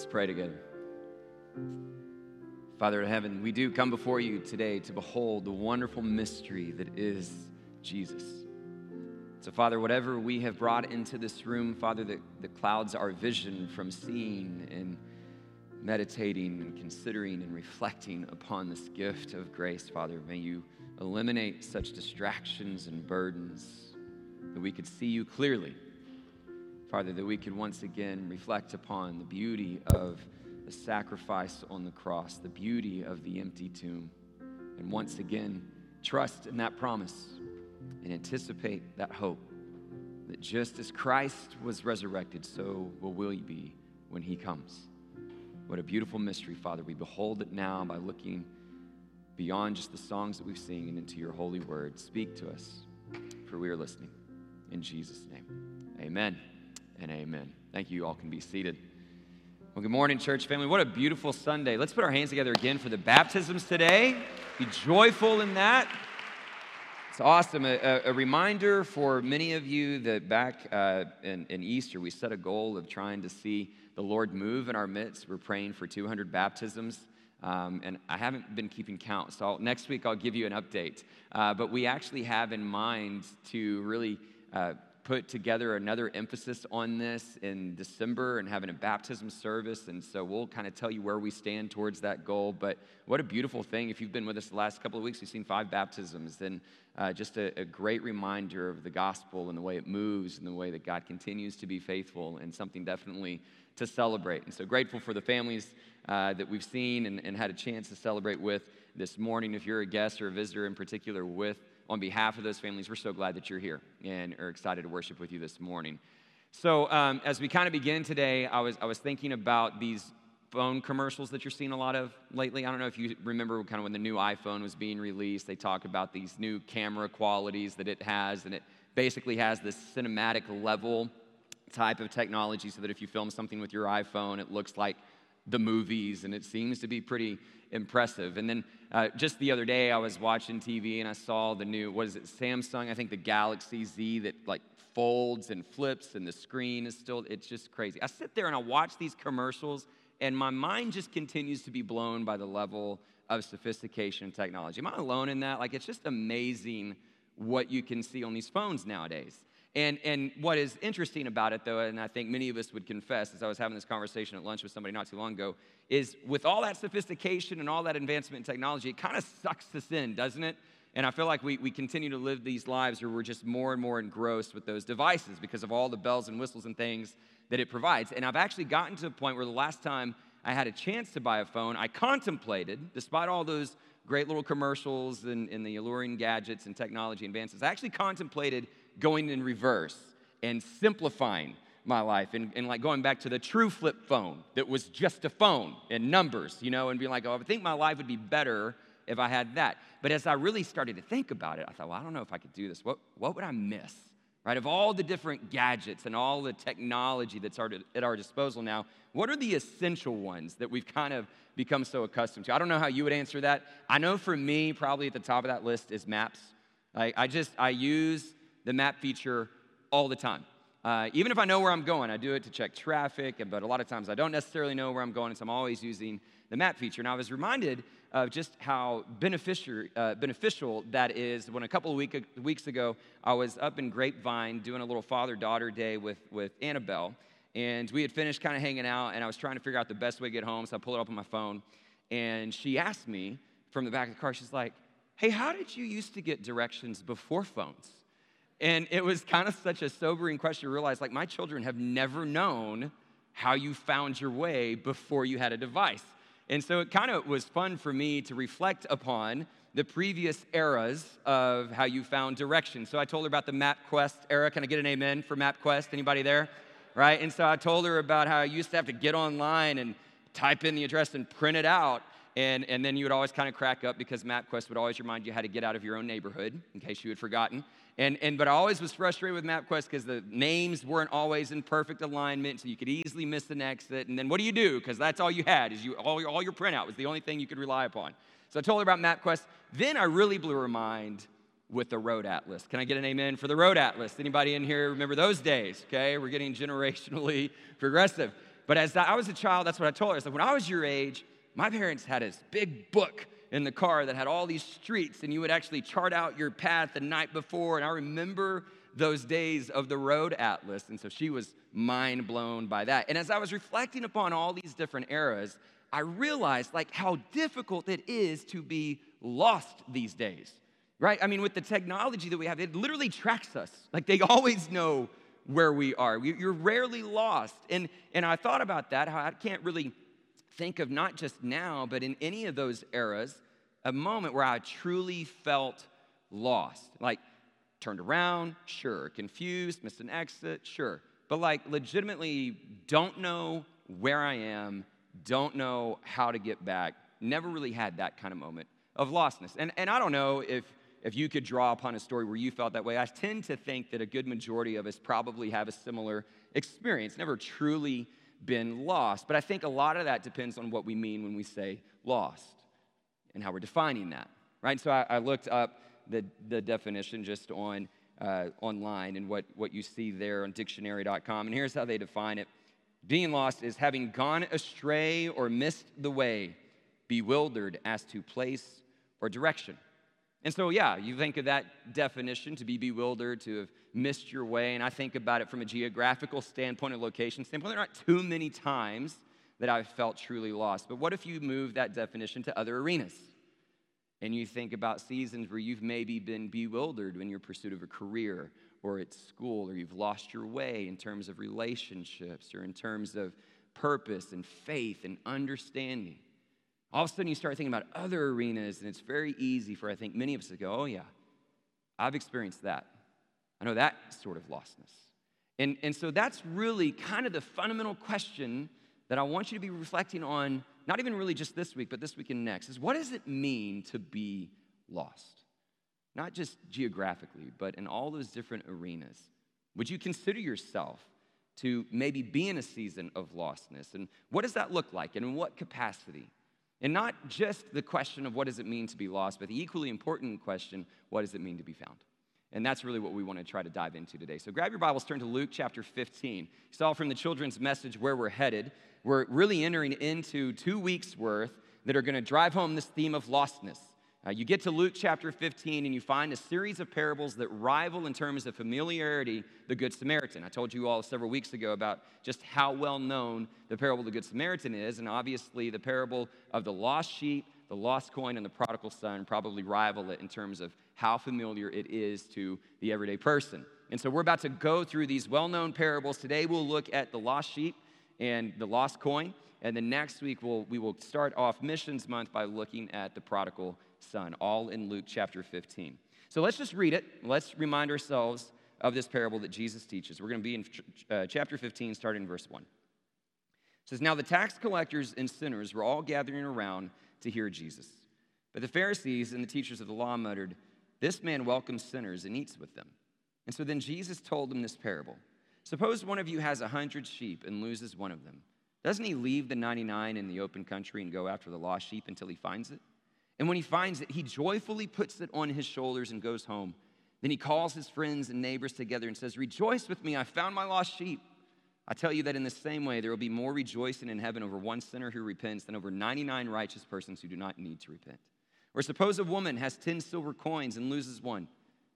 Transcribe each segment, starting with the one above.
Let's pray together. Father in heaven, we do come before you today to behold the wonderful mystery that is Jesus. So, Father, whatever we have brought into this room, Father, that, that clouds our vision from seeing and meditating and considering and reflecting upon this gift of grace, Father, may you eliminate such distractions and burdens that we could see you clearly Father, that we could once again reflect upon the beauty of the sacrifice on the cross, the beauty of the empty tomb, and once again trust in that promise and anticipate that hope that just as Christ was resurrected, so will we be when he comes. What a beautiful mystery, Father. We behold it now by looking beyond just the songs that we've sung and into your holy word. Speak to us, for we are listening. In Jesus' name, amen and amen. Thank you. You all can be seated. Well, good morning, church family. What a beautiful Sunday. Let's put our hands together again for the baptisms today. Be joyful in that. It's awesome. A, a reminder for many of you that back uh, in, in Easter, we set a goal of trying to see the Lord move in our midst. We're praying for 200 baptisms. Um, and I haven't been keeping count, so I'll, next week I'll give you an update. Uh, but we actually have in mind to really uh, put together another emphasis on this in December and having a baptism service. And so we'll kind of tell you where we stand towards that goal. But what a beautiful thing. If you've been with us the last couple of weeks, we've seen five baptisms. And uh, just a, a, great reminder of the gospel and the way it moves and the way that God continues to be faithful and something definitely to celebrate. And so grateful for the families uh, that we've seen and, and had a chance to celebrate with this morning. If you're a guest or a visitor in particular with on behalf of those families, we're so glad that you're here and are excited to worship with you this morning. So, um, as we kind of begin today, I was, I was thinking about these phone commercials that you're seeing a lot of lately. I don't know if you remember kind of when the new iPhone was being released, they talk about these new camera qualities that it has, and it basically has this cinematic level type of technology so that if you film something with your iPhone, it looks like the movies, and it seems to be pretty impressive. And then uh, just the other day, I was watching TV and I saw the new, what is it, Samsung, I think the Galaxy Z that like folds and flips, and the screen is still, it's just crazy. I sit there and I watch these commercials, and my mind just continues to be blown by the level of sophistication and technology. Am I alone in that? Like, it's just amazing what you can see on these phones nowadays. And, and what is interesting about it, though, and I think many of us would confess, as I was having this conversation at lunch with somebody not too long ago, is with all that sophistication and all that advancement in technology, it kind of sucks us in, doesn't it? And I feel like we, we continue to live these lives where we're just more and more engrossed with those devices because of all the bells and whistles and things that it provides. And I've actually gotten to a point where the last time I had a chance to buy a phone, I contemplated, despite all those great little commercials and, and the alluring gadgets and technology advances, I actually contemplated going in reverse and simplifying my life and, and like going back to the true flip phone that was just a phone and numbers, you know, and being like, oh, I think my life would be better if I had that. But as I really started to think about it, I thought, well, I don't know if I could do this. What, what would I miss? Right? Of all the different gadgets and all the technology that's at our disposal now, what are the essential ones that we've kind of become so accustomed to? I don't know how you would answer that. I know for me, probably at the top of that list is maps. I, I just, I use the map feature all the time. Uh, even if I know where I'm going, I do it to check traffic, but a lot of times I don't necessarily know where I'm going, so I'm always using the map feature. And I was reminded of just how beneficial, uh, beneficial that is when a couple of week, weeks ago I was up in Grapevine doing a little father daughter day with, with Annabelle. And we had finished kind of hanging out, and I was trying to figure out the best way to get home, so I pulled it up on my phone. And she asked me from the back of the car, she's like, Hey, how did you used to get directions before phones? And it was kind of such a sobering question to realize like, my children have never known how you found your way before you had a device. And so it kind of was fun for me to reflect upon the previous eras of how you found direction. So I told her about the MapQuest era. Can I get an amen for MapQuest? Anybody there? Right? And so I told her about how I used to have to get online and type in the address and print it out. And, and then you would always kind of crack up because MapQuest would always remind you how to get out of your own neighborhood, in case you had forgotten. And, and but I always was frustrated with MapQuest because the names weren't always in perfect alignment, so you could easily miss an exit. And then what do you do? Because that's all you had is you all, all your printout was the only thing you could rely upon. So I told her about MapQuest. Then I really blew her mind with the Road Atlas. Can I get an amen for the Road Atlas? Anybody in here remember those days? Okay, we're getting generationally progressive. But as I was a child, that's what I told her. I said, when I was your age, my parents had this big book in the car that had all these streets, and you would actually chart out your path the night before. And I remember those days of the road atlas. And so she was mind blown by that. And as I was reflecting upon all these different eras, I realized like how difficult it is to be lost these days. Right? I mean, with the technology that we have, it literally tracks us. Like they always know where we are. You're rarely lost. And, and I thought about that, how I can't really think of not just now, but in any of those eras, a moment where I truly felt lost. Like turned around, sure. Confused, missed an exit, sure. But like legitimately don't know where I am, don't know how to get back. Never really had that kind of moment of lostness. And, and I don't know if, if you could draw upon a story where you felt that way. I tend to think that a good majority of us probably have a similar experience, never truly been lost. But I think a lot of that depends on what we mean when we say lost and how we're defining that, right? So I, I looked up the, the definition just on uh, online and what, what you see there on dictionary.com. And here's how they define it Being lost is having gone astray or missed the way, bewildered as to place or direction. And so, yeah, you think of that definition to be bewildered, to have missed your way. And I think about it from a geographical standpoint, a location standpoint. There are not too many times that I've felt truly lost. But what if you move that definition to other arenas? And you think about seasons where you've maybe been bewildered in your pursuit of a career or at school, or you've lost your way in terms of relationships or in terms of purpose and faith and understanding. All of a sudden, you start thinking about other arenas, and it's very easy for, I think, many of us to go, Oh, yeah, I've experienced that. I know that sort of lostness. And, and so that's really kind of the fundamental question that I want you to be reflecting on not even really just this week, but this week and next, is what does it mean to be lost? Not just geographically, but in all those different arenas. Would you consider yourself to maybe be in a season of lostness? And what does that look like? And in what capacity? And not just the question of what does it mean to be lost, but the equally important question what does it mean to be found? And that's really what we want to try to dive into today. So grab your Bibles, turn to Luke chapter 15. You saw from the children's message where we're headed. We're really entering into two weeks' worth that are going to drive home this theme of lostness. Uh, you get to Luke chapter 15 and you find a series of parables that rival in terms of familiarity the Good Samaritan. I told you all several weeks ago about just how well known the parable of the Good Samaritan is, and obviously the parable of the lost sheep, the lost coin, and the prodigal son probably rival it in terms of how familiar it is to the everyday person. And so we're about to go through these well known parables. Today we'll look at the lost sheep and the lost coin. And then next week we'll, we will start off Missions Month by looking at the prodigal son, all in Luke chapter 15. So let's just read it. Let's remind ourselves of this parable that Jesus teaches. We're going to be in uh, chapter 15, starting in verse 1. It says, Now the tax collectors and sinners were all gathering around to hear Jesus. But the Pharisees and the teachers of the law muttered, this man welcomes sinners and eats with them. And so then Jesus told them this parable Suppose one of you has a hundred sheep and loses one of them. Doesn't he leave the 99 in the open country and go after the lost sheep until he finds it? And when he finds it, he joyfully puts it on his shoulders and goes home. Then he calls his friends and neighbors together and says, Rejoice with me, I found my lost sheep. I tell you that in the same way, there will be more rejoicing in heaven over one sinner who repents than over 99 righteous persons who do not need to repent. Or suppose a woman has 10 silver coins and loses one.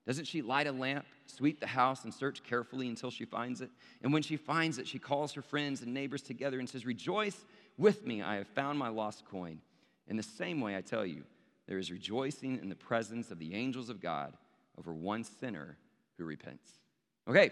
Doesn't she light a lamp, sweep the house, and search carefully until she finds it? And when she finds it, she calls her friends and neighbors together and says, Rejoice with me, I have found my lost coin. In the same way, I tell you, there is rejoicing in the presence of the angels of God over one sinner who repents. Okay,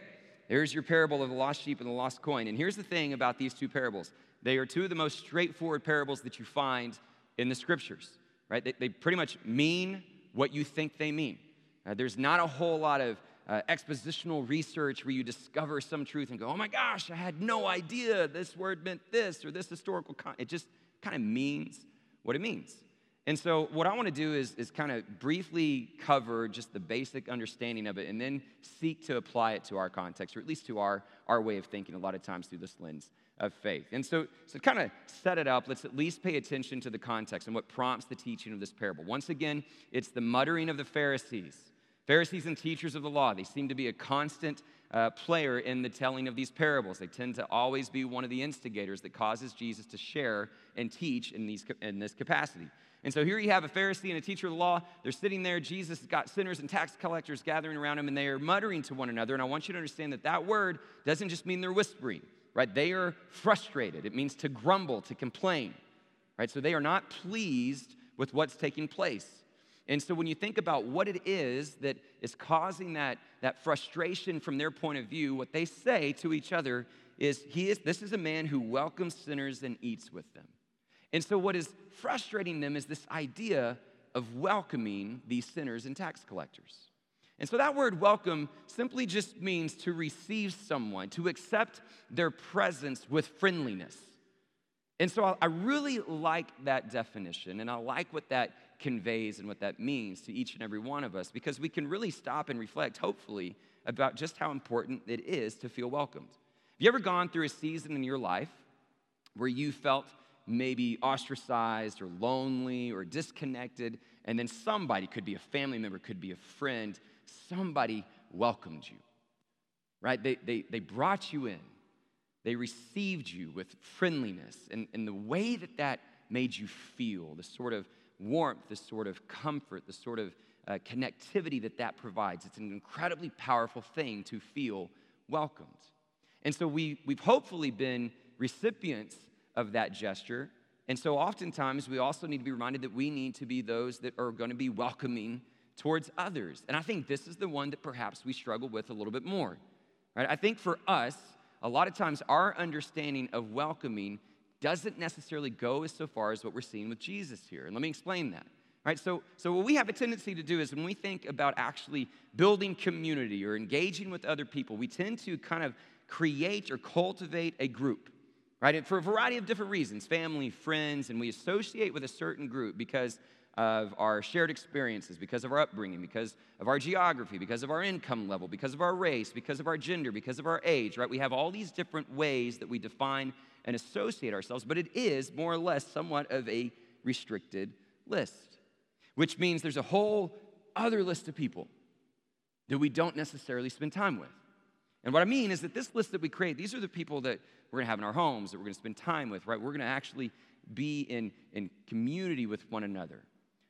there's your parable of the lost sheep and the lost coin. And here's the thing about these two parables they are two of the most straightforward parables that you find in the scriptures right? They, they pretty much mean what you think they mean. Uh, there's not a whole lot of uh, expositional research where you discover some truth and go, oh my gosh, I had no idea this word meant this or this historical. Con-. It just kind of means what it means. And so, what I want to do is, is kind of briefly cover just the basic understanding of it and then seek to apply it to our context, or at least to our, our way of thinking, a lot of times through this lens of faith. And so, so kind of set it up, let's at least pay attention to the context and what prompts the teaching of this parable. Once again, it's the muttering of the Pharisees. Pharisees and teachers of the law, they seem to be a constant uh, player in the telling of these parables. They tend to always be one of the instigators that causes Jesus to share and teach in, these, in this capacity. And so here you have a Pharisee and a teacher of the law. They're sitting there. Jesus got sinners and tax collectors gathering around him, and they are muttering to one another. And I want you to understand that that word doesn't just mean they're whispering, right? They are frustrated. It means to grumble, to complain, right? So they are not pleased with what's taking place. And so when you think about what it is that is causing that, that frustration from their point of view, what they say to each other is, he is this is a man who welcomes sinners and eats with them. And so what is frustrating them is this idea of welcoming these sinners and tax collectors. And so that word welcome simply just means to receive someone, to accept their presence with friendliness. And so I really like that definition, and I like what that conveys and what that means to each and every one of us because we can really stop and reflect, hopefully, about just how important it is to feel welcomed. Have you ever gone through a season in your life where you felt maybe ostracized or lonely or disconnected, and then somebody, could be a family member, could be a friend, somebody welcomed you, right? They, they, they brought you in, they received you with friendliness, and, and the way that that made you feel, the sort of warmth, the sort of comfort, the sort of uh, connectivity that that provides. It's an incredibly powerful thing to feel welcomed. And so we, we've hopefully been recipients of that gesture. And so oftentimes we also need to be reminded that we need to be those that are going to be welcoming towards others. And I think this is the one that perhaps we struggle with a little bit more. Right? I think for us, a lot of times our understanding of welcoming doesn't necessarily go as so far as what we're seeing with Jesus here. And let me explain that. Right? So, so what we have a tendency to do is when we think about actually building community or engaging with other people, we tend to kind of create or cultivate a group. Right? And for a variety of different reasons, family, friends, and we associate with a certain group because of our shared experiences, because of our upbringing, because of our geography, because of our income level, because of our race, because of our gender, because of our age, right? We have all these different ways that we define and associate ourselves, but it is more or less somewhat of a restricted list, which means there's a whole other list of people that we don't necessarily spend time with. And what I mean is that this list that we create, these are the people that we're gonna have in our homes, that we're gonna spend time with, right? We're gonna actually be in, in community with one another.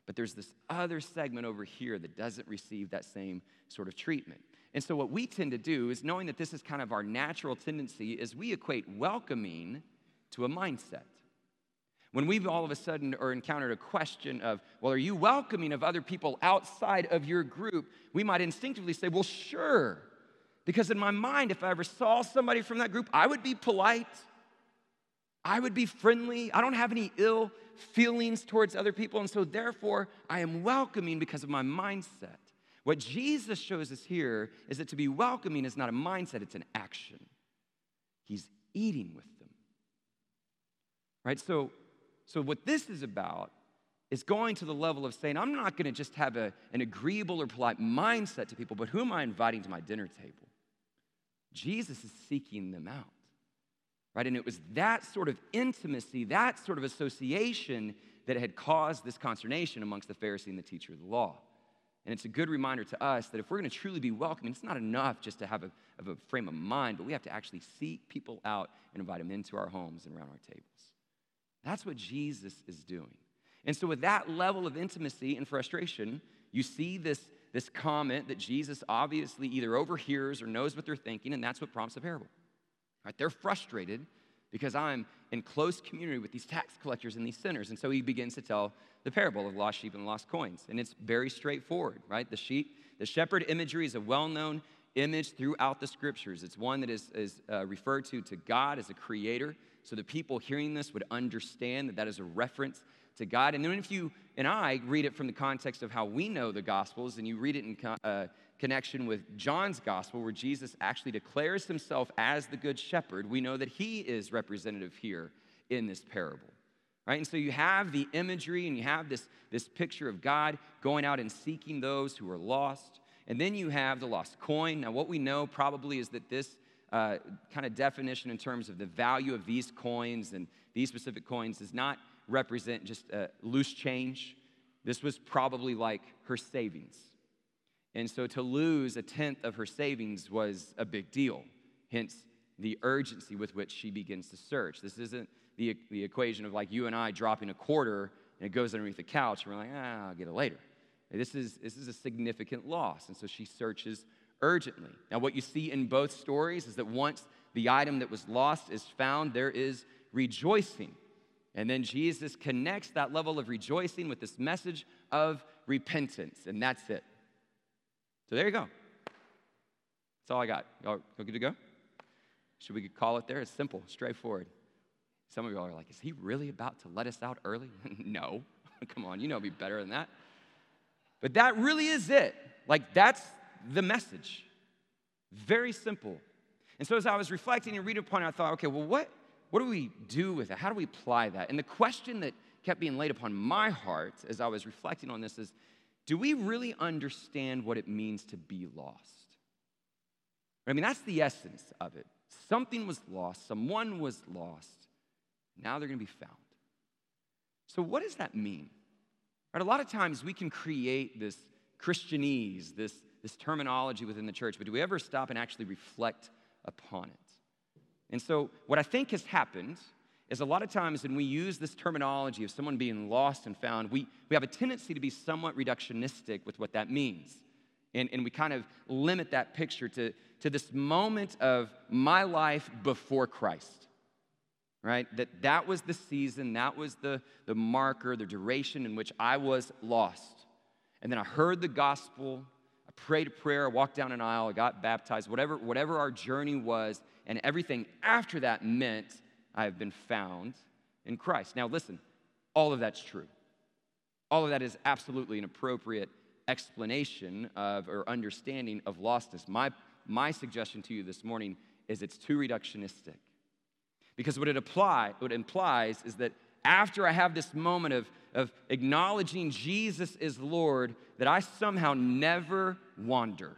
But there's this other segment over here that doesn't receive that same sort of treatment. And so what we tend to do is knowing that this is kind of our natural tendency is we equate welcoming to a mindset. When we've all of a sudden or encountered a question of, well, are you welcoming of other people outside of your group? We might instinctively say, well, sure. Because in my mind, if I ever saw somebody from that group, I would be polite. I would be friendly. I don't have any ill feelings towards other people. And so, therefore, I am welcoming because of my mindset. What Jesus shows us here is that to be welcoming is not a mindset, it's an action. He's eating with them. Right? So, so what this is about is going to the level of saying, I'm not going to just have a, an agreeable or polite mindset to people, but who am I inviting to my dinner table? Jesus is seeking them out right? And it was that sort of intimacy, that sort of association that had caused this consternation amongst the Pharisee and the teacher of the law. And it's a good reminder to us that if we're going to truly be welcoming, it's not enough just to have a, of a frame of mind, but we have to actually seek people out and invite them into our homes and around our tables. That's what Jesus is doing. And so, with that level of intimacy and frustration, you see this, this comment that Jesus obviously either overhears or knows what they're thinking, and that's what prompts the parable. Right? They're frustrated because I'm in close community with these tax collectors and these sinners. And so he begins to tell the parable of lost sheep and lost coins. And it's very straightforward, right? The sheep, the shepherd imagery is a well known image throughout the scriptures. It's one that is, is uh, referred to to God as a creator. So the people hearing this would understand that that is a reference to God. And then if you and I read it from the context of how we know the Gospels, and you read it in uh, connection with John's gospel, where Jesus actually declares himself as the good shepherd, we know that he is representative here in this parable. Right? And so you have the imagery and you have this, this picture of God going out and seeking those who are lost. And then you have the lost coin. Now, what we know probably is that this uh, kind of definition in terms of the value of these coins and these specific coins is not represent just a loose change. This was probably like her savings. And so to lose a tenth of her savings was a big deal, hence the urgency with which she begins to search. This isn't the, the equation of like you and I dropping a quarter and it goes underneath the couch and we're like, ah, I'll get it later. This is, this is a significant loss. And so she searches urgently. Now, what you see in both stories is that once the item that was lost is found, there is rejoicing. And then Jesus connects that level of rejoicing with this message of repentance, and that's it. So there you go. That's all I got. Y'all good to go? Should we call it there? It's simple, straightforward. Some of you all are like, is he really about to let us out early? no. Come on, you know me better than that. But that really is it. Like, that's the message. Very simple. And so as I was reflecting and reading upon it, I thought, okay, well, what, what do we do with it? How do we apply that? And the question that kept being laid upon my heart as I was reflecting on this is do we really understand what it means to be lost? I mean, that's the essence of it. Something was lost, someone was lost. Now they're going to be found. So, what does that mean? Right, a lot of times we can create this Christianese, this, this terminology within the church, but do we ever stop and actually reflect upon it? And so, what I think has happened is a lot of times when we use this terminology of someone being lost and found, we, we have a tendency to be somewhat reductionistic with what that means. And, and we kind of limit that picture to, to this moment of my life before Christ, right? That that was the season, that was the, the marker, the duration in which I was lost. And then I heard the gospel, I prayed a prayer, I walked down an aisle, I got baptized, whatever, whatever our journey was, and everything after that meant I have been found in Christ. Now, listen, all of that's true. All of that is absolutely an appropriate explanation of or understanding of lostness. My, my suggestion to you this morning is it's too reductionistic. Because what it, apply, what it implies is that after I have this moment of, of acknowledging Jesus is Lord, that I somehow never wander.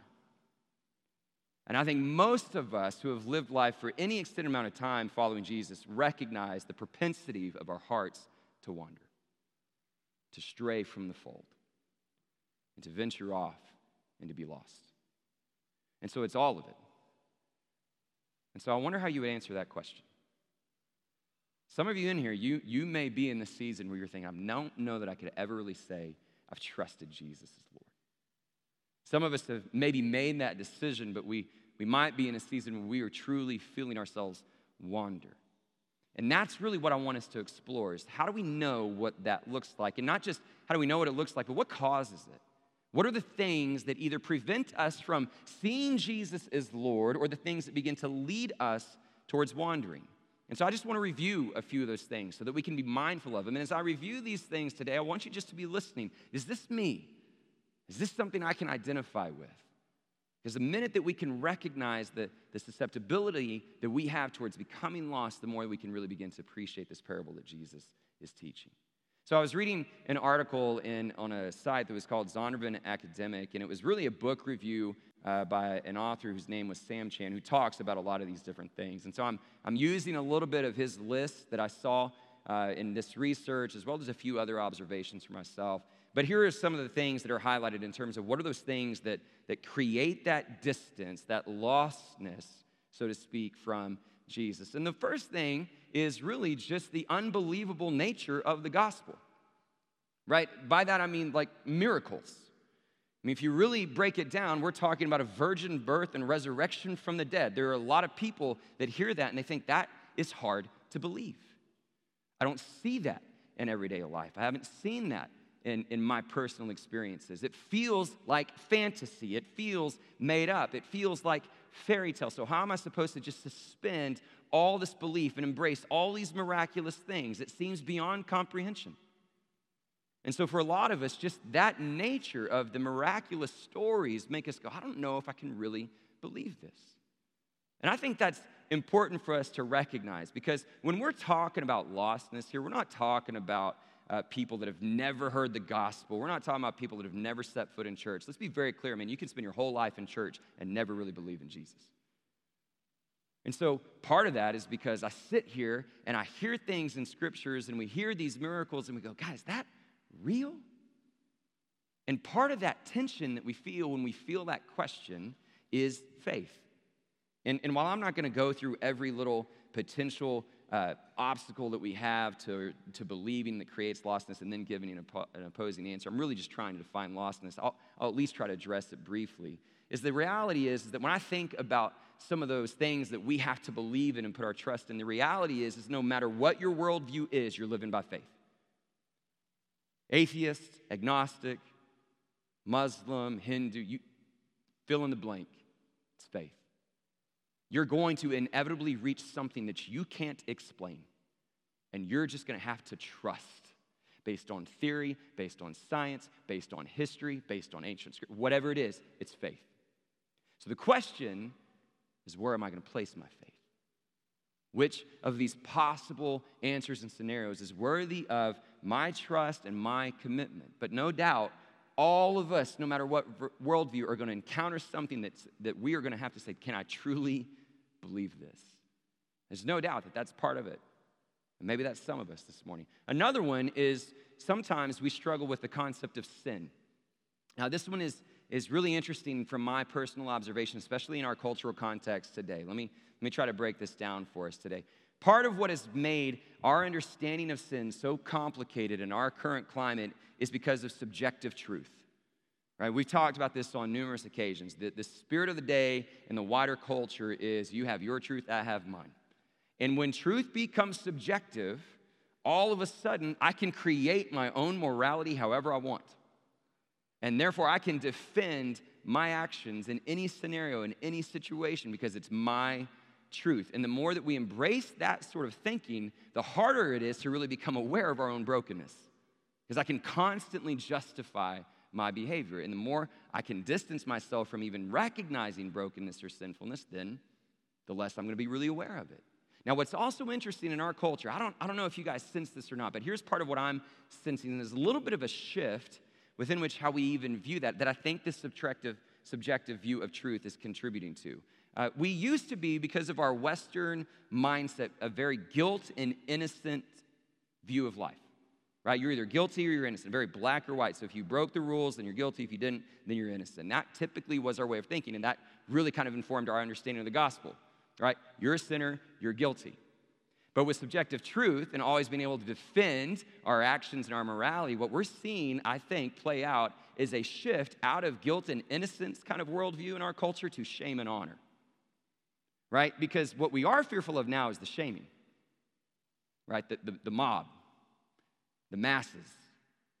And I think most of us who have lived life for any extended amount of time following Jesus recognize the propensity of our hearts to wander, to stray from the fold, and to venture off and to be lost. And so it's all of it. And so I wonder how you would answer that question. Some of you in here, you, you may be in the season where you're thinking, I don't know that I could ever really say I've trusted Jesus as Lord. Some of us have maybe made that decision, but we, we might be in a season where we are truly feeling ourselves wander. And that's really what I want us to explore is how do we know what that looks like? And not just how do we know what it looks like, but what causes it? What are the things that either prevent us from seeing Jesus as Lord or the things that begin to lead us towards wandering? And so I just want to review a few of those things so that we can be mindful of them. And as I review these things today, I want you just to be listening. Is this me? Is this something I can identify with? Because the minute that we can recognize the, the susceptibility that we have towards becoming lost, the more we can really begin to appreciate this parable that Jesus is teaching. So I was reading an article in, on a site that was called Zondervan Academic, and it was really a book review uh, by an author whose name was Sam Chan, who talks about a lot of these different things. And so I'm, I'm using a little bit of his list that I saw uh, in this research, as well as a few other observations for myself. But here are some of the things that are highlighted in terms of what are those things that, that create that distance, that lostness, so to speak, from Jesus. And the first thing is really just the unbelievable nature of the gospel, right? By that I mean like miracles. I mean, if you really break it down, we're talking about a virgin birth and resurrection from the dead. There are a lot of people that hear that and they think that is hard to believe. I don't see that in everyday life. I haven't seen that in, in my personal experiences. It feels like fantasy, it feels made up, it feels like fairy tale. So, how am I supposed to just suspend all this belief and embrace all these miraculous things? It seems beyond comprehension. And so, for a lot of us, just that nature of the miraculous stories make us go, I don't know if I can really believe this. And I think that's important for us to recognize because when we're talking about lostness here, we're not talking about uh, people that have never heard the gospel. We're not talking about people that have never set foot in church. Let's be very clear. I mean, you can spend your whole life in church and never really believe in Jesus. And so part of that is because I sit here and I hear things in scriptures and we hear these miracles and we go, guys, that real? And part of that tension that we feel when we feel that question is faith. And, and while I'm not going to go through every little potential uh, obstacle that we have to, to believing that creates lostness and then giving an, oppo- an opposing answer, I'm really just trying to define lostness. I'll, I'll at least try to address it briefly. Is the reality is, is that when I think about some of those things that we have to believe in and put our trust in, the reality is, is no matter what your worldview is, you're living by faith. Atheist, agnostic, Muslim, Hindu, you fill in the blank. It's faith. You're going to inevitably reach something that you can't explain. And you're just going to have to trust based on theory, based on science, based on history, based on ancient scripture, whatever it is, it's faith. So the question is where am I going to place my faith? Which of these possible answers and scenarios is worthy of my trust and my commitment? But no doubt, all of us, no matter what worldview, are going to encounter something that's, that we are going to have to say, Can I truly believe this? There's no doubt that that's part of it. And maybe that's some of us this morning. Another one is sometimes we struggle with the concept of sin. Now, this one is, is really interesting from my personal observation, especially in our cultural context today. Let me, let me try to break this down for us today. Part of what has made our understanding of sin so complicated in our current climate is because of subjective truth. Right? We've talked about this on numerous occasions. The, the spirit of the day in the wider culture is you have your truth, I have mine. And when truth becomes subjective, all of a sudden I can create my own morality however I want. And therefore I can defend my actions in any scenario, in any situation, because it's my truth. And the more that we embrace that sort of thinking, the harder it is to really become aware of our own brokenness. Because I can constantly justify my behavior. And the more I can distance myself from even recognizing brokenness or sinfulness, then the less I'm going to be really aware of it. Now, what's also interesting in our culture, I don't, I don't know if you guys sense this or not, but here's part of what I'm sensing. and There's a little bit of a shift within which how we even view that, that I think this subjective, subjective view of truth is contributing to. Uh, we used to be, because of our Western mindset, a very guilt and innocent view of life, right? You're either guilty or you're innocent, very black or white. So if you broke the rules, then you're guilty. If you didn't, then you're innocent. That typically was our way of thinking, and that really kind of informed our understanding of the gospel, right? You're a sinner, you're guilty. But with subjective truth and always being able to defend our actions and our morality, what we're seeing, I think, play out is a shift out of guilt and innocence kind of worldview in our culture to shame and honor right? Because what we are fearful of now is the shaming, right? The, the, the mob, the masses,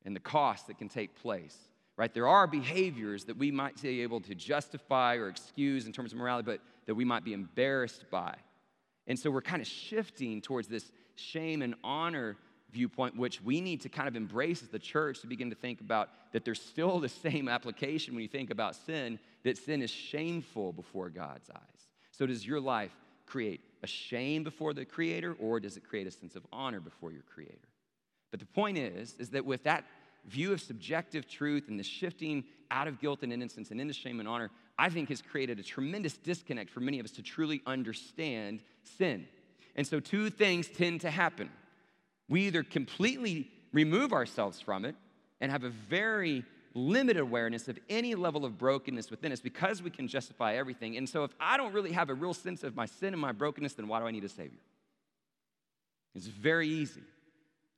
and the cost that can take place, right? There are behaviors that we might be able to justify or excuse in terms of morality, but that we might be embarrassed by. And so we're kind of shifting towards this shame and honor viewpoint, which we need to kind of embrace as the church to begin to think about that there's still the same application when you think about sin, that sin is shameful before God's eyes. So, does your life create a shame before the Creator, or does it create a sense of honor before your Creator? But the point is, is that with that view of subjective truth and the shifting out of guilt and innocence and into shame and honor, I think has created a tremendous disconnect for many of us to truly understand sin. And so, two things tend to happen. We either completely remove ourselves from it and have a very limited awareness of any level of brokenness within us because we can justify everything. And so, if I don't really have a real sense of my sin and my brokenness, then why do I need a Savior? It's very easy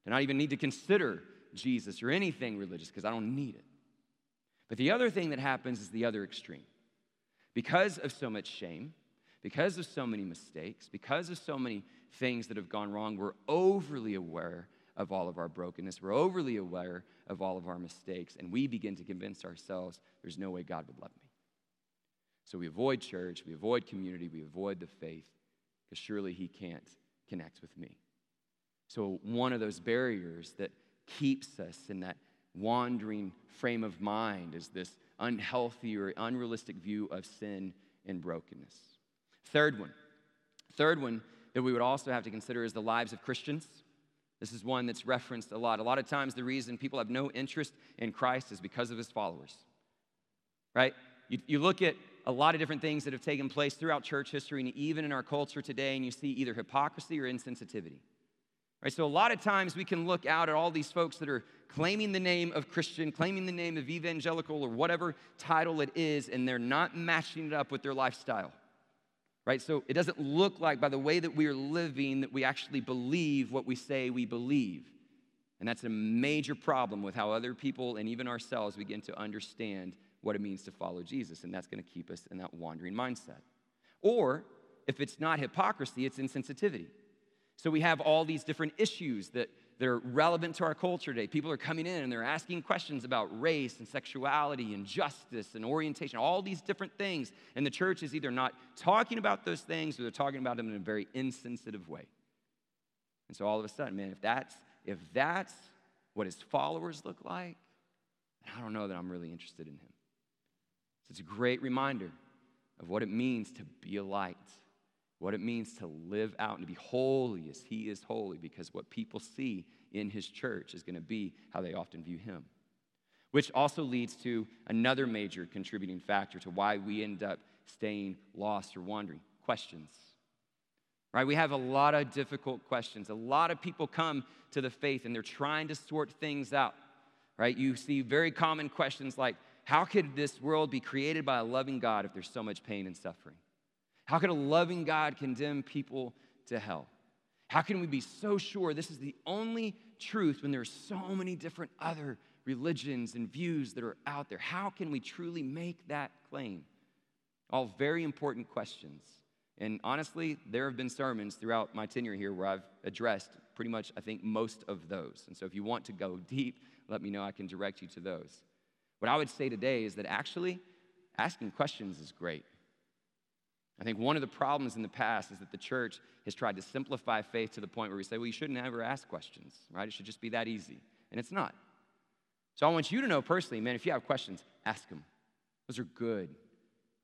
to not even need to consider Jesus or anything religious because I don't need it. But the other thing that happens is the other extreme. Because of so much shame, because of so many mistakes, because of so many things that have gone wrong, we're overly aware of all of our brokenness. We're overly aware of all of our mistakes, and we begin to convince ourselves there's no way God would love me. So we avoid church, we avoid community, we avoid the faith, because surely He can't connect with me. So, one of those barriers that keeps us in that wandering frame of mind is this unhealthy or unrealistic view of sin and brokenness. Third one, third one that we would also have to consider is the lives of Christians. This is one that's referenced a lot. A lot of times, the reason people have no interest in Christ is because of his followers, right? You, you look at a lot of different things that have taken place throughout church history and even in our culture today, and you see either hypocrisy or insensitivity. Right? So a lot of times we can look out at all these folks that are claiming the name of Christian, claiming the name of evangelical or whatever title it is, and they're not matching it up with their lifestyle. Right? So it doesn't look like by the way that we are living that we actually believe what we say we believe. And that's a major problem with how other people and even ourselves begin to understand what it means to follow Jesus. And that's going to keep us in that wandering mindset. Or if it's not hypocrisy, it's insensitivity. So we have all these different issues that they're relevant to our culture today. People are coming in and they're asking questions about race and sexuality and justice and orientation, all these different things. And the church is either not talking about those things or they're talking about them in a very insensitive way. And so all of a sudden, man, if that's if that's what his followers look like, I don't know that I'm really interested in him. So it's a great reminder of what it means to be a light what it means to live out and to be holy as He is holy, because what people see in His church is going to be how they often view Him. Which also leads to another major contributing factor to why we end up staying lost or wandering questions. Right? We have a lot of difficult questions. A lot of people come to the faith and they're trying to sort things out. Right? You see very common questions like, how could this world be created by a loving God if there's so much pain and suffering? How can a loving God condemn people to hell? How can we be so sure this is the only truth when there are so many different other religions and views that are out there? How can we truly make that claim? All very important questions. And honestly, there have been sermons throughout my tenure here where I've addressed pretty much, I think, most of those. And so if you want to go deep, let me know. I can direct you to those. What I would say today is that actually, asking questions is great. I think one of the problems in the past is that the church has tried to simplify faith to the point where we say, well, you shouldn't ever ask questions, right? It should just be that easy. And it's not. So I want you to know personally, man, if you have questions, ask them. Those are good,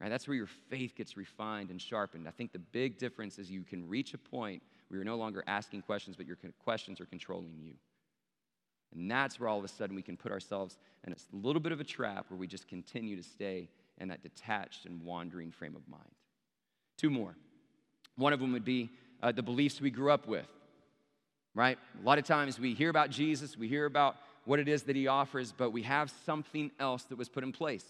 right? That's where your faith gets refined and sharpened. I think the big difference is you can reach a point where you're no longer asking questions, but your questions are controlling you. And that's where all of a sudden we can put ourselves in a little bit of a trap where we just continue to stay in that detached and wandering frame of mind. Two more. One of them would be uh, the beliefs we grew up with, right? A lot of times we hear about Jesus, we hear about what it is that he offers, but we have something else that was put in place,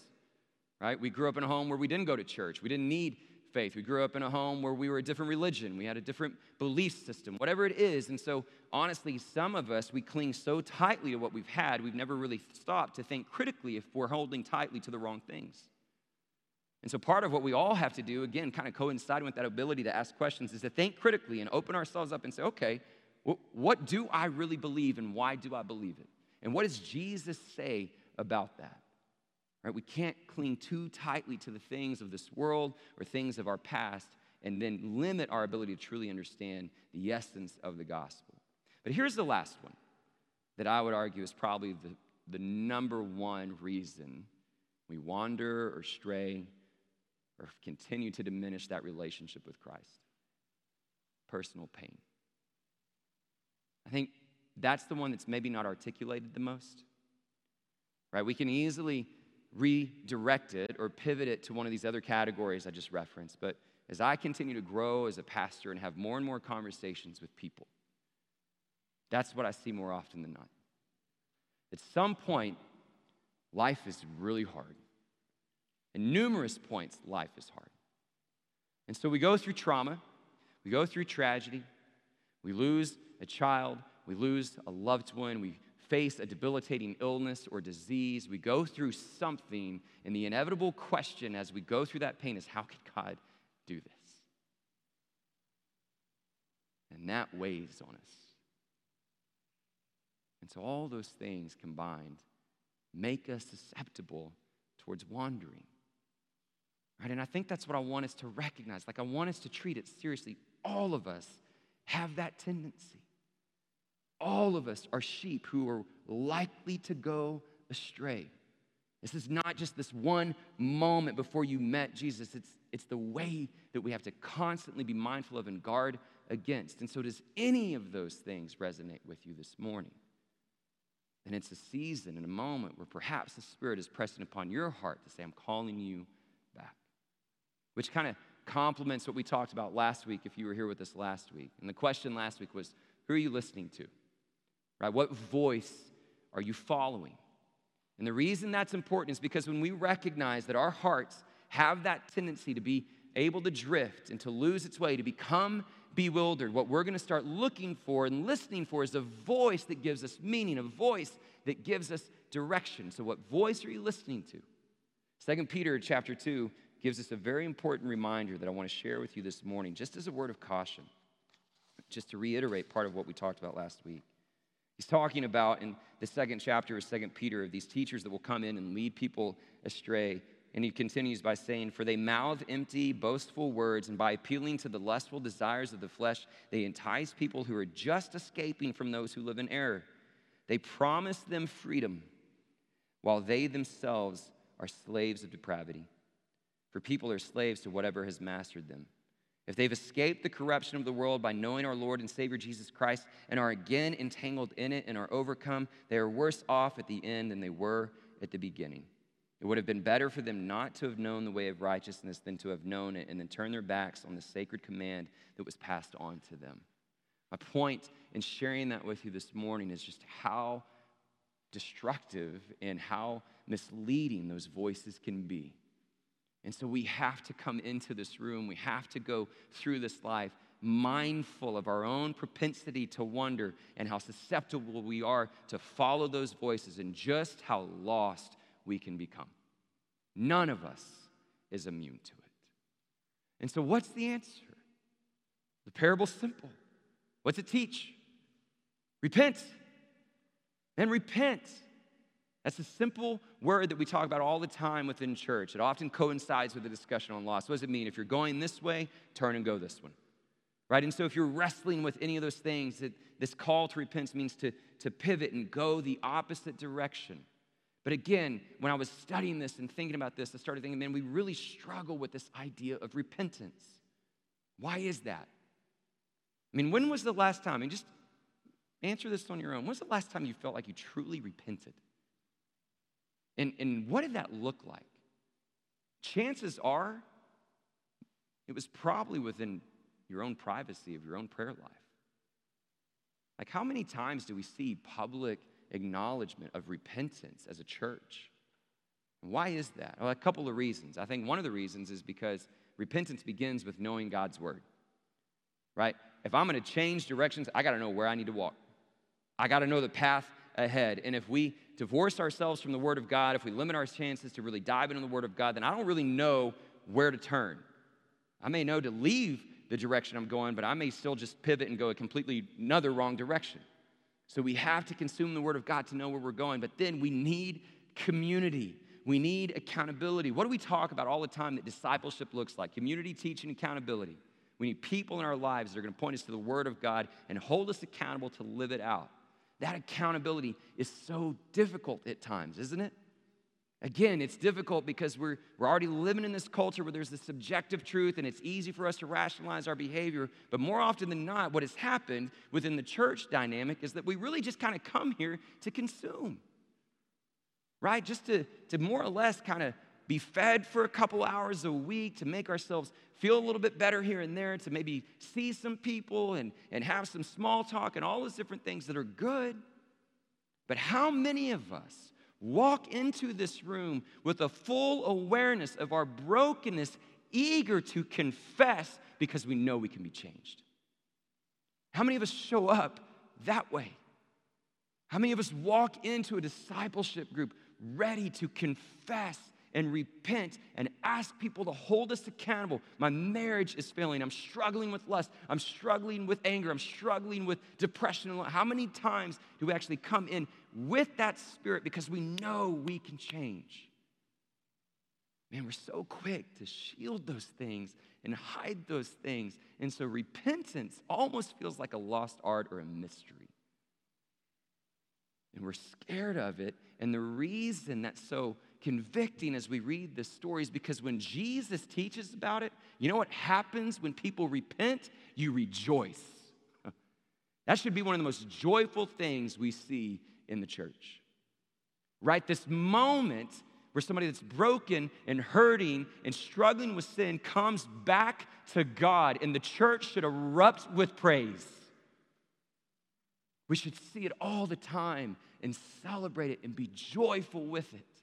right? We grew up in a home where we didn't go to church, we didn't need faith. We grew up in a home where we were a different religion, we had a different belief system, whatever it is. And so, honestly, some of us, we cling so tightly to what we've had, we've never really stopped to think critically if we're holding tightly to the wrong things. And so, part of what we all have to do, again, kind of coinciding with that ability to ask questions, is to think critically and open ourselves up and say, okay, what do I really believe and why do I believe it? And what does Jesus say about that? Right? We can't cling too tightly to the things of this world or things of our past and then limit our ability to truly understand the essence of the gospel. But here's the last one that I would argue is probably the, the number one reason we wander or stray or continue to diminish that relationship with Christ personal pain. I think that's the one that's maybe not articulated the most. Right? We can easily redirect it or pivot it to one of these other categories I just referenced. But as I continue to grow as a pastor and have more and more conversations with people, that's what I see more often than not. At some point, life is really hard. In numerous points, life is hard. And so we go through trauma, we go through tragedy, we lose a child, we lose a loved one, we face a debilitating illness or disease, we go through something, and the inevitable question as we go through that pain is how could God do this? And that weighs on us. And so all those things combined make us susceptible towards wandering. Right? And I think that's what I want us to recognize. Like, I want us to treat it seriously. All of us have that tendency. All of us are sheep who are likely to go astray. This is not just this one moment before you met Jesus, it's, it's the way that we have to constantly be mindful of and guard against. And so, does any of those things resonate with you this morning? And it's a season and a moment where perhaps the Spirit is pressing upon your heart to say, I'm calling you which kind of complements what we talked about last week if you were here with us last week. And the question last week was Who are you listening to? Right? What voice are you following? And the reason that's important is because when we recognize that our hearts have that tendency to be able to drift and to lose its way, to become bewildered, what we're going to start looking for and listening for is a voice that gives us meaning, a voice that gives us direction. So, what voice are you listening to? Second Peter chapter 2 gives us a very important reminder that I want to share with you this morning, just as a word of caution, just to reiterate part of what we talked about last week. He's talking about in the second chapter of Second Peter of these teachers that will come in and lead people astray. And he continues by saying, For they mouth empty, boastful words, and by appealing to the lustful desires of the flesh, they entice people who are just escaping from those who live in error. They promise them freedom, while they themselves are slaves of depravity. For people are slaves to whatever has mastered them. If they've escaped the corruption of the world by knowing our Lord and Savior Jesus Christ and are again entangled in it and are overcome, they are worse off at the end than they were at the beginning. It would have been better for them not to have known the way of righteousness than to have known it and then turn their backs on the sacred command that was passed on to them. My point in sharing that with you this morning is just how destructive and how misleading those voices can be. And so we have to come into this room, we have to go through this life mindful of our own propensity to wonder and how susceptible we are to follow those voices and just how lost we can become. None of us is immune to it. And so, what's the answer? The parable's simple. What's it teach? Repent. And repent. That's a simple word that we talk about all the time within church. It often coincides with the discussion on loss. What does it mean? If you're going this way, turn and go this one. Right? And so if you're wrestling with any of those things, that this call to repentance means to, to pivot and go the opposite direction. But again, when I was studying this and thinking about this, I started thinking, man, we really struggle with this idea of repentance. Why is that? I mean, when was the last time? Mean, just answer this on your own. when was the last time you felt like you truly repented? And, and what did that look like? Chances are it was probably within your own privacy of your own prayer life. Like, how many times do we see public acknowledgement of repentance as a church? why is that? Well, a couple of reasons. I think one of the reasons is because repentance begins with knowing God's word, right? If I'm going to change directions, I got to know where I need to walk. I got to know the path ahead. And if we divorce ourselves from the Word of God, if we limit our chances to really dive into the Word of God, then I don't really know where to turn. I may know to leave the direction I'm going, but I may still just pivot and go a completely another wrong direction. So we have to consume the Word of God to know where we're going, but then we need community. We need accountability. What do we talk about all the time that discipleship looks like? Community, teaching, accountability. We need people in our lives that are going to point us to the Word of God and hold us accountable to live it out. That accountability is so difficult at times, isn't it? Again, it's difficult because we're, we're already living in this culture where there's this subjective truth and it's easy for us to rationalize our behavior. But more often than not, what has happened within the church dynamic is that we really just kind of come here to consume, right? Just to, to more or less kind of be fed for a couple hours a week, to make ourselves feel a little bit better here and there, to maybe see some people and, and have some small talk and all those different things that are good. But how many of us walk into this room with a full awareness of our brokenness, eager to confess because we know we can be changed? How many of us show up that way? How many of us walk into a discipleship group ready to confess and repent and ask people to hold us accountable. My marriage is failing. I'm struggling with lust. I'm struggling with anger. I'm struggling with depression. How many times do we actually come in with that spirit because we know we can change? Man, we're so quick to shield those things and hide those things. And so repentance almost feels like a lost art or a mystery. And we're scared of it. And the reason that's so convicting as we read the stories because when Jesus teaches about it, you know what happens when people repent? You rejoice. That should be one of the most joyful things we see in the church. Right? This moment where somebody that's broken and hurting and struggling with sin comes back to God, and the church should erupt with praise. We should see it all the time and celebrate it and be joyful with it.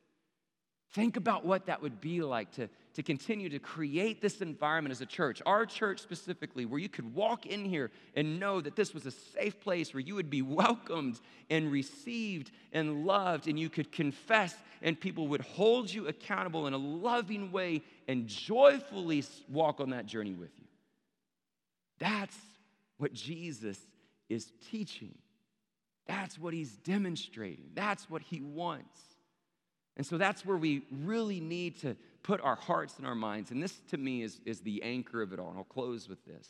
Think about what that would be like to, to continue to create this environment as a church, our church specifically, where you could walk in here and know that this was a safe place where you would be welcomed and received and loved, and you could confess, and people would hold you accountable in a loving way and joyfully walk on that journey with you. That's what Jesus is teaching. That's what he's demonstrating. That's what he wants. And so that's where we really need to put our hearts and our minds. And this to me is, is the anchor of it all. And I'll close with this.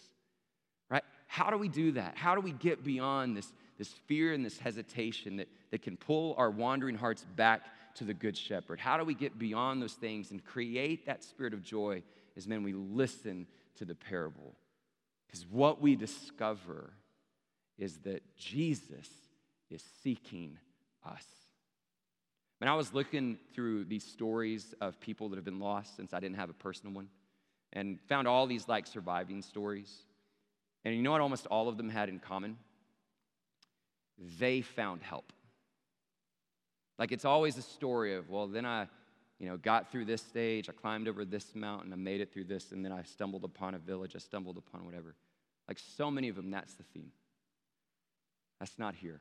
Right? How do we do that? How do we get beyond this, this fear and this hesitation that, that can pull our wandering hearts back to the Good Shepherd? How do we get beyond those things and create that spirit of joy as men we listen to the parable? Because what we discover is that Jesus is seeking us. When I was looking through these stories of people that have been lost since I didn't have a personal one and found all these like surviving stories. And you know what almost all of them had in common? They found help. Like it's always a story of, well, then I, you know, got through this stage, I climbed over this mountain, I made it through this, and then I stumbled upon a village, I stumbled upon whatever. Like so many of them, that's the theme. That's not here.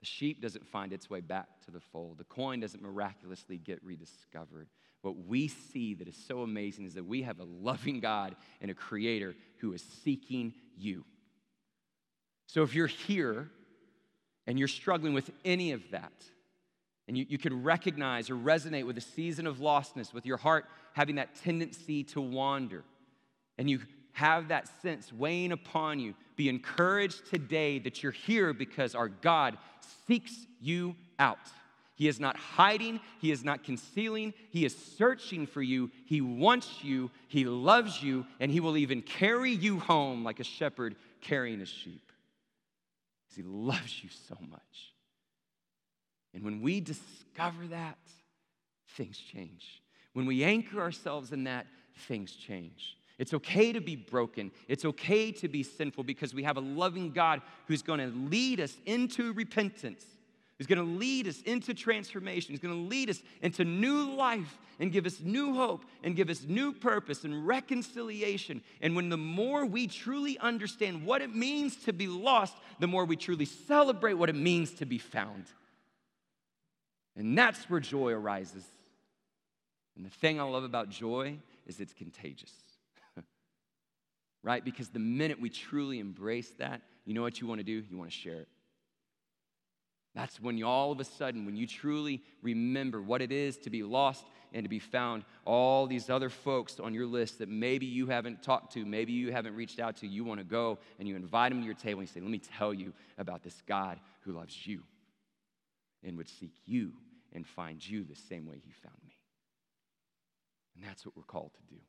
The sheep doesn't find its way back to the fold. The coin doesn't miraculously get rediscovered. What we see that is so amazing is that we have a loving God and a creator who is seeking you. So if you're here and you're struggling with any of that, and you, you could recognize or resonate with a season of lostness, with your heart having that tendency to wander, and you have that sense weighing upon you, be encouraged today that you're here because our God seeks you out. He is not hiding, He is not concealing, He is searching for you. He wants you, He loves you, and He will even carry you home like a shepherd carrying his sheep. Because He loves you so much. And when we discover that, things change. When we anchor ourselves in that, things change. It's okay to be broken. It's okay to be sinful because we have a loving God who's going to lead us into repentance, who's going to lead us into transformation, who's going to lead us into new life and give us new hope and give us new purpose and reconciliation. And when the more we truly understand what it means to be lost, the more we truly celebrate what it means to be found. And that's where joy arises. And the thing I love about joy is it's contagious right? Because the minute we truly embrace that, you know what you want to do? You want to share it. That's when you all of a sudden, when you truly remember what it is to be lost and to be found, all these other folks on your list that maybe you haven't talked to, maybe you haven't reached out to, you want to go and you invite them to your table and you say, Let me tell you about this God who loves you and would seek you and find you the same way he found me. And that's what we're called to do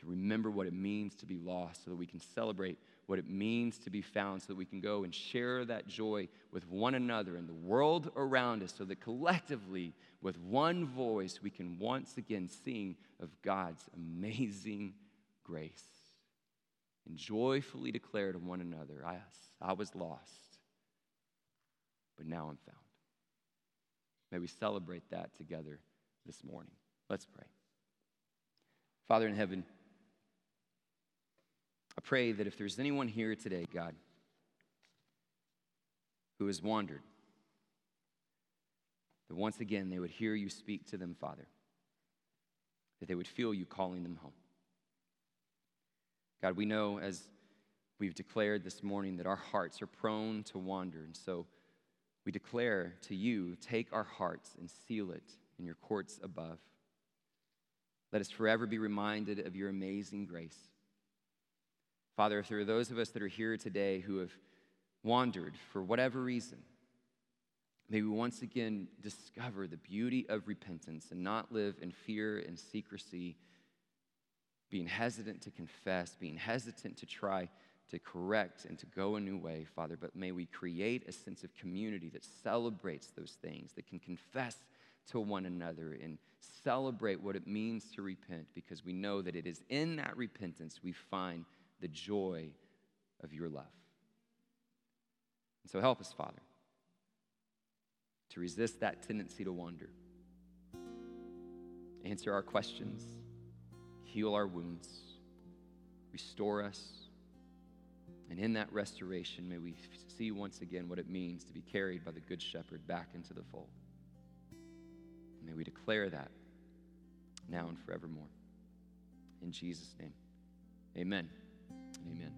to remember what it means to be lost so that we can celebrate what it means to be found so that we can go and share that joy with one another and the world around us so that collectively with one voice we can once again sing of God's amazing grace and joyfully declare to one another I, I was lost but now I'm found. May we celebrate that together this morning. Let's pray. Father in heaven I pray that if there's anyone here today, God, who has wandered, that once again they would hear you speak to them, Father, that they would feel you calling them home. God, we know as we've declared this morning that our hearts are prone to wander, and so we declare to you, take our hearts and seal it in your courts above. Let us forever be reminded of your amazing grace. Father, if there are those of us that are here today who have wandered for whatever reason, may we once again discover the beauty of repentance and not live in fear and secrecy, being hesitant to confess, being hesitant to try to correct and to go a new way, Father. But may we create a sense of community that celebrates those things, that can confess to one another and celebrate what it means to repent, because we know that it is in that repentance we find the joy of your love. And So help us, Father, to resist that tendency to wander. Answer our questions, heal our wounds, restore us. And in that restoration, may we see once again what it means to be carried by the Good Shepherd back into the fold. May we declare that now and forevermore. In Jesus' name, amen. Amen.